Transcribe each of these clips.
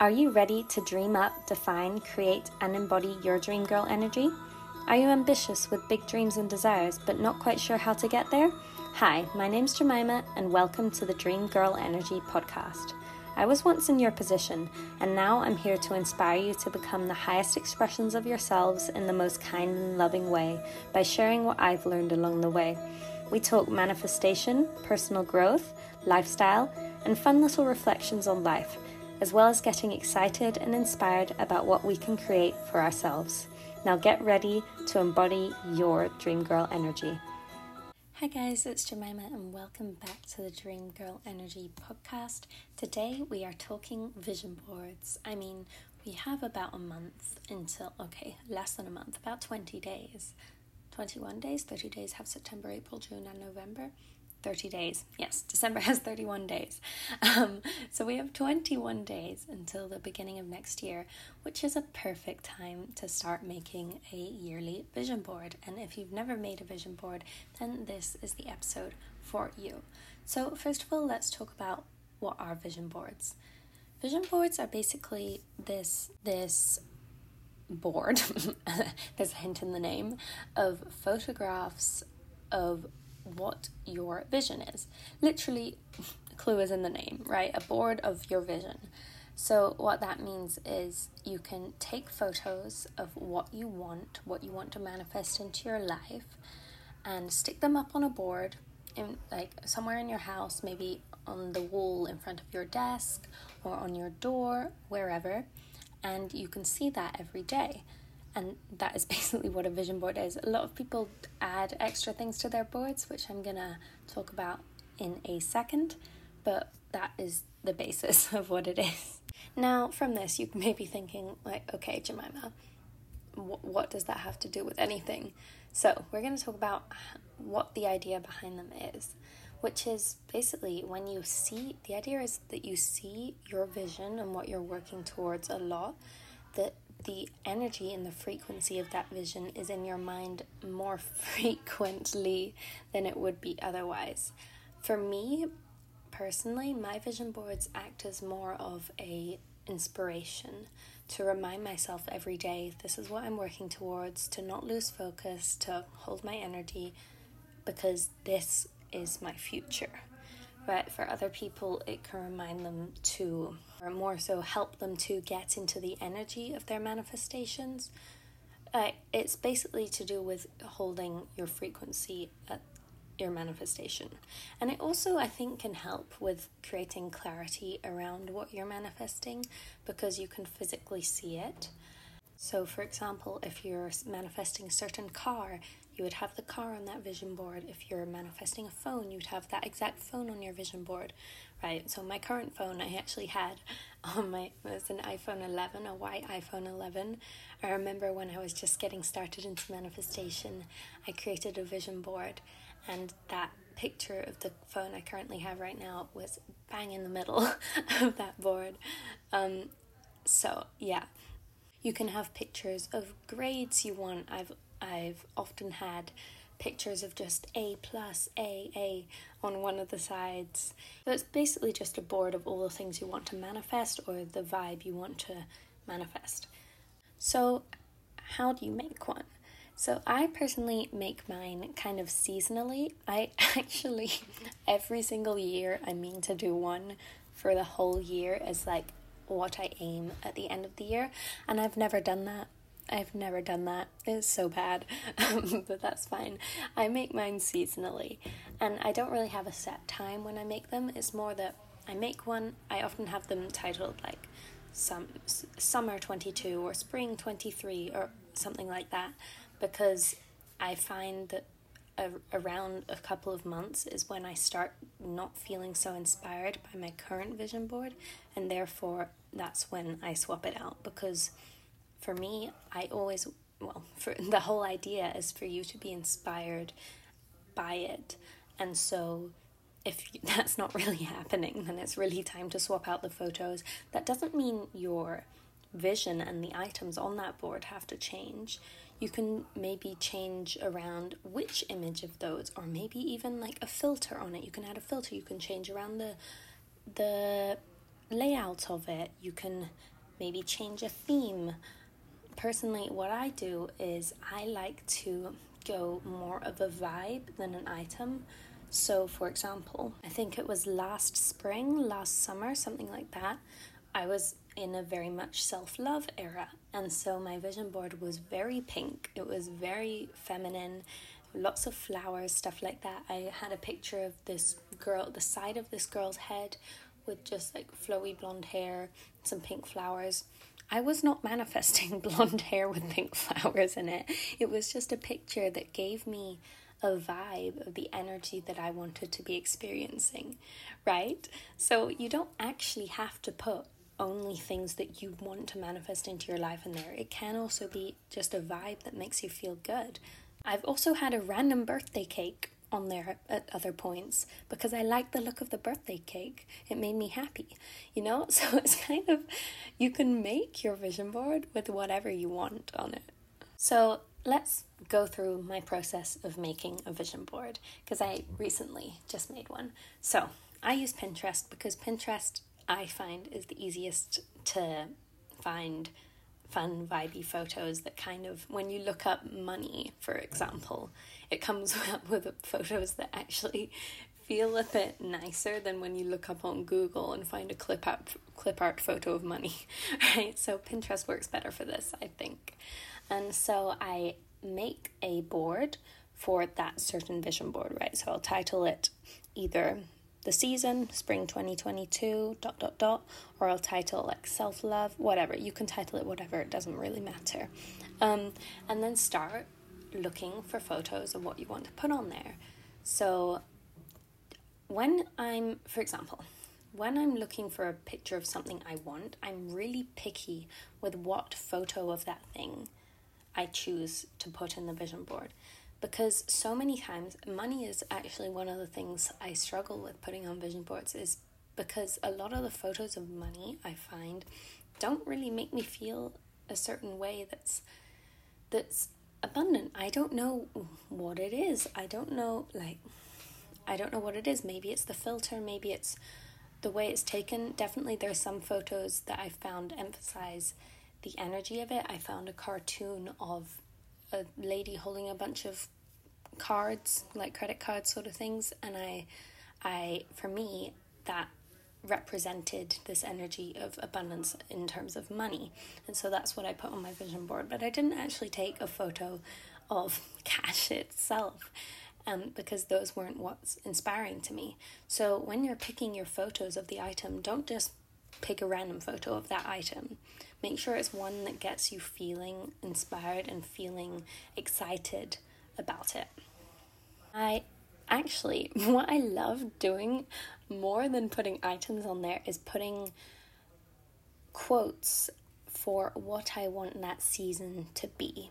Are you ready to dream up, define, create, and embody your dream girl energy? Are you ambitious with big dreams and desires but not quite sure how to get there? Hi, my name's Jemima, and welcome to the Dream Girl Energy podcast. I was once in your position, and now I'm here to inspire you to become the highest expressions of yourselves in the most kind and loving way by sharing what I've learned along the way. We talk manifestation, personal growth, lifestyle, and fun little reflections on life as well as getting excited and inspired about what we can create for ourselves. Now get ready to embody your Dream Girl energy. Hi guys, it's Jemima and welcome back to the Dream Girl Energy podcast. Today we are talking vision boards. I mean, we have about a month until, okay, less than a month, about 20 days. 21 days, 30 days have September, April, June, and November. 30 days. Yes, December has 31 days. Um, so we have 21 days until the beginning of next year, which is a perfect time to start making a yearly vision board. And if you've never made a vision board, then this is the episode for you. So, first of all, let's talk about what are vision boards. Vision boards are basically this this board, there's a hint in the name, of photographs of what your vision is. Literally, clue is in the name, right? A board of your vision. So, what that means is you can take photos of what you want, what you want to manifest into your life, and stick them up on a board in like somewhere in your house, maybe on the wall in front of your desk or on your door, wherever, and you can see that every day and that is basically what a vision board is. A lot of people add extra things to their boards, which I'm gonna talk about in a second, but that is the basis of what it is. Now, from this, you may be thinking, like, okay, Jemima, what does that have to do with anything? So, we're to talk about what the idea behind them is, which is basically when you see the idea is that you see your vision and what you're working towards a lot, that the energy and the frequency of that vision is in your mind more frequently than it would be otherwise. For me, personally, my vision boards act as more of a inspiration to remind myself every day this is what I'm working towards, to not lose focus, to hold my energy because this is my future. But for other people, it can remind them to or more so help them to get into the energy of their manifestations. Uh, it's basically to do with holding your frequency at your manifestation. And it also, I think, can help with creating clarity around what you're manifesting because you can physically see it. So, for example, if you're manifesting a certain car, you would have the car on that vision board. If you're manifesting a phone, you'd have that exact phone on your vision board right? So my current phone I actually had on my it was an iPhone 11, a white iPhone 11. I remember when I was just getting started into manifestation, I created a vision board and that picture of the phone I currently have right now was bang in the middle of that board. Um, so yeah, you can have pictures of grades you want. I've I've often had pictures of just A plus A A on one of the sides. So it's basically just a board of all the things you want to manifest or the vibe you want to manifest. So, how do you make one? So, I personally make mine kind of seasonally. I actually, every single year, I mean to do one for the whole year as like what I aim at the end of the year, and I've never done that. I've never done that. It's so bad, but that's fine. I make mine seasonally, and I don't really have a set time when I make them. It's more that I make one, I often have them titled like some summer 22 or spring 23 or something like that because I find that a, around a couple of months is when I start not feeling so inspired by my current vision board, and therefore that's when I swap it out because for me, I always, well, for the whole idea is for you to be inspired by it. And so if that's not really happening, then it's really time to swap out the photos. That doesn't mean your vision and the items on that board have to change. You can maybe change around which image of those, or maybe even like a filter on it. You can add a filter. You can change around the the layout of it, you can maybe change a theme. Personally, what I do is I like to go more of a vibe than an item. So, for example, I think it was last spring, last summer, something like that, I was in a very much self love era. And so my vision board was very pink, it was very feminine, lots of flowers, stuff like that. I had a picture of this girl, the side of this girl's head with just like flowy blonde hair, some pink flowers. I was not manifesting blonde hair with pink flowers in it. It was just a picture that gave me a vibe of the energy that I wanted to be experiencing, right? So you don't actually have to put only things that you want to manifest into your life in there. It can also be just a vibe that makes you feel good. I've also had a random birthday cake on there at other points because I like the look of the birthday cake. It made me happy, you know? So it's kind of, you can make your vision board with whatever you want on it. So let's go through my process of making a vision board because I recently just made one. So I use Pinterest because Pinterest I find is the easiest to find fun, vibey photos that kind of, when you look up money, for example, it comes up with photos that actually feel a bit nicer than when you look up on Google and find a clip art, clip art photo of money, right? So Pinterest works better for this, I think. And so I make a board for that certain vision board, right? So I'll title it either the season, spring 2022, dot, dot, dot, or I'll title like self love, whatever. You can title it whatever, it doesn't really matter. Um, and then start looking for photos of what you want to put on there. So, when I'm, for example, when I'm looking for a picture of something I want, I'm really picky with what photo of that thing I choose to put in the vision board because so many times money is actually one of the things I struggle with putting on vision boards is because a lot of the photos of money I find don't really make me feel a certain way that's that's abundant. I don't know what it is. I don't know like I don't know what it is. Maybe it's the filter, maybe it's the way it's taken. Definitely there's some photos that I found emphasize the energy of it. I found a cartoon of a lady holding a bunch of cards, like credit cards sort of things, and I I for me that represented this energy of abundance in terms of money. And so that's what I put on my vision board, but I didn't actually take a photo of cash itself. Um, because those weren't what's inspiring to me. So when you're picking your photos of the item, don't just pick a random photo of that item. Make sure it's one that gets you feeling inspired and feeling excited about it. I actually, what I love doing more than putting items on there is putting quotes for what I want that season to be.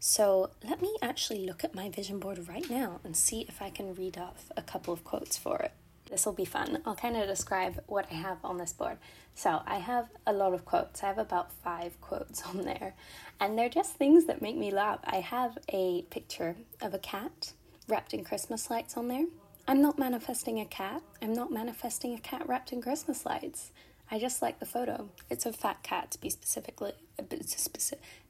So let me actually look at my vision board right now and see if I can read off a couple of quotes for it. This will be fun. I'll kind of describe what I have on this board. So, I have a lot of quotes. I have about five quotes on there, and they're just things that make me laugh. I have a picture of a cat wrapped in Christmas lights on there. I'm not manifesting a cat. I'm not manifesting a cat wrapped in Christmas lights. I just like the photo. It's a fat cat to be specifically uh,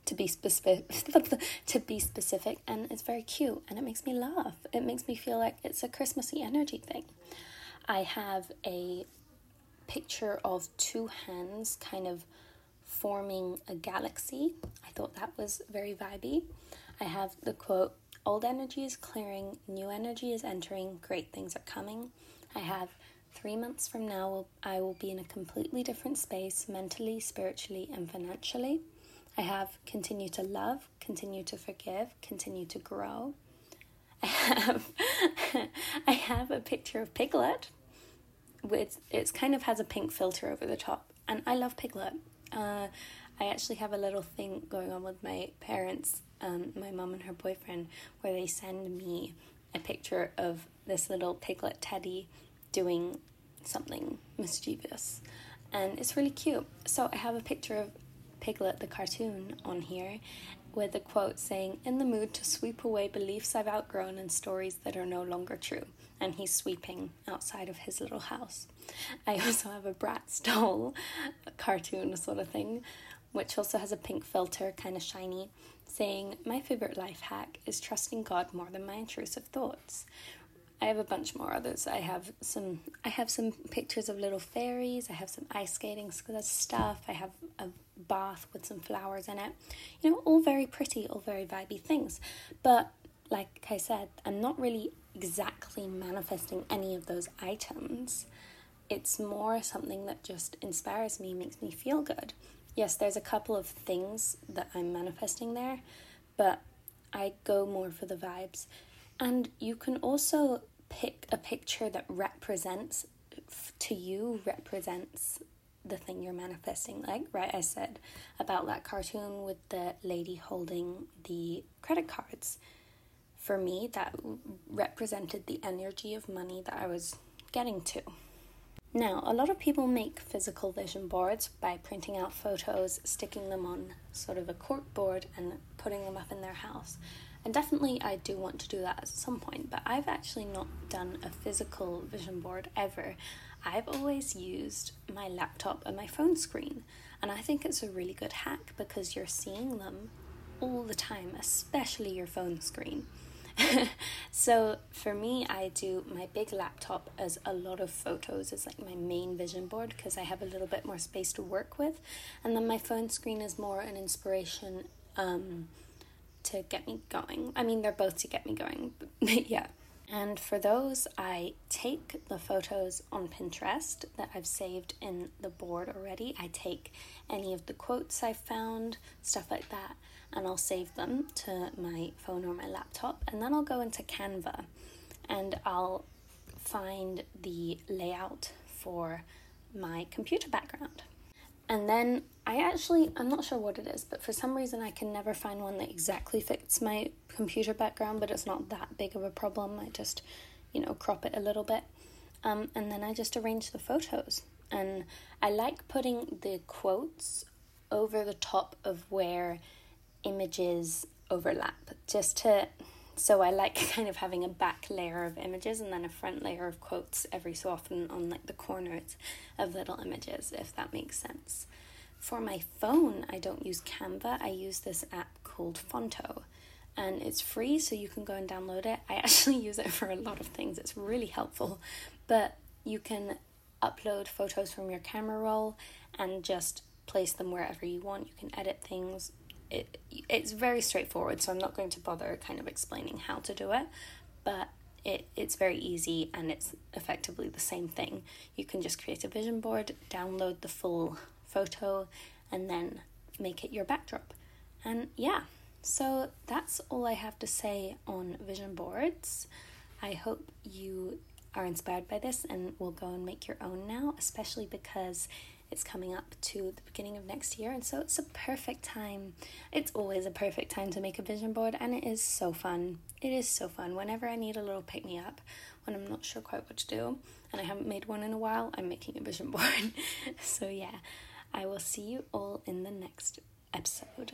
to be specific to be specific and it's very cute and it makes me laugh. It makes me feel like it's a Christmassy energy thing. I have a picture of two hands kind of forming a galaxy. I thought that was very vibey. I have the quote Old energy is clearing, new energy is entering, great things are coming. I have three months from now, I will be in a completely different space mentally, spiritually, and financially. I have continue to love, continue to forgive, continue to grow. I have I have a picture of Piglet with it's kind of has a pink filter over the top, and I love Piglet. Uh, I actually have a little thing going on with my parents, um, my mom and her boyfriend, where they send me a picture of this little piglet teddy doing something mischievous, and it's really cute. So I have a picture of Piglet the cartoon on here, with a quote saying, In the mood to sweep away beliefs I've outgrown and stories that are no longer true. and he's sweeping outside of his little house. I also have a Bratz doll, cartoon sort of thing, which also has a pink filter, kind of shiny, saying, My favorite life hack is trusting God more than my intrusive thoughts. I have a bunch more others. I have some I have some pictures of little fairies, I have some ice skating uh, stuff, I have a bath with some flowers in it. You know, all very pretty, all very vibey things. But like I said, I'm not really exactly manifesting any of those items. It's more something that just inspires me, makes me feel good. Yes, there's a couple of things that I'm manifesting there, but I go more for the vibes. And you can also pick a picture that represents to you represents the thing you're manifesting like right i said about that cartoon with the lady holding the credit cards. For me that represented the energy of money that i was getting to. Now a lot of people make physical vision boards by printing out photos sticking them on sort of a cork board and putting them up in their house and definitely, I do want to do that at some point, but I've actually not done a physical vision board ever. I've always used my laptop and my phone screen, and I think it's a really good hack because you're seeing them all the time, especially your phone screen. so for me, I do my big laptop as a lot of photos as like my main vision board because I have a little bit more space to work with, and then my phone screen is more an inspiration. Um, to get me going. I mean, they're both to get me going, but yeah. And for those, I take the photos on Pinterest that I've saved in the board already. I take any of the quotes I've found, stuff like that, and I'll save them to my phone or my laptop. And then I'll go into Canva and I'll find the layout for my computer background. And then I actually, I'm not sure what it is, but for some reason I can never find one that exactly fits my computer background, but it's not that big of a problem. I just, you know, crop it a little bit. Um, and then I just arrange the photos. And I like putting the quotes over the top of where images overlap, just to so I like kind of having a back layer of images and then a front layer of quotes every so often on like the corners of little images, if that makes sense. For my phone, I don't use Canva, I use this app called Phonto. And it's free, so you can go and download it. I actually use it for a lot of things, it's really helpful. But you can upload photos from your camera roll and just place them wherever you want. You can edit things, it, it's very straightforward, so I'm not going to bother kind of explaining how to do it, but it, it's very easy and it's effectively the same thing. You can just create a vision board, download the full photo, and then make it your backdrop. And yeah, so that's all I have to say on vision boards. I hope you are inspired by this and will go and make your own now, especially because it's coming up to the beginning of next year, and so it's a perfect time. It's always a perfect time to make a vision board, and it is so fun. It is so fun. Whenever I need a little pick me up, when I'm not sure quite what to do, and I haven't made one in a while, I'm making a vision board. so, yeah, I will see you all in the next episode.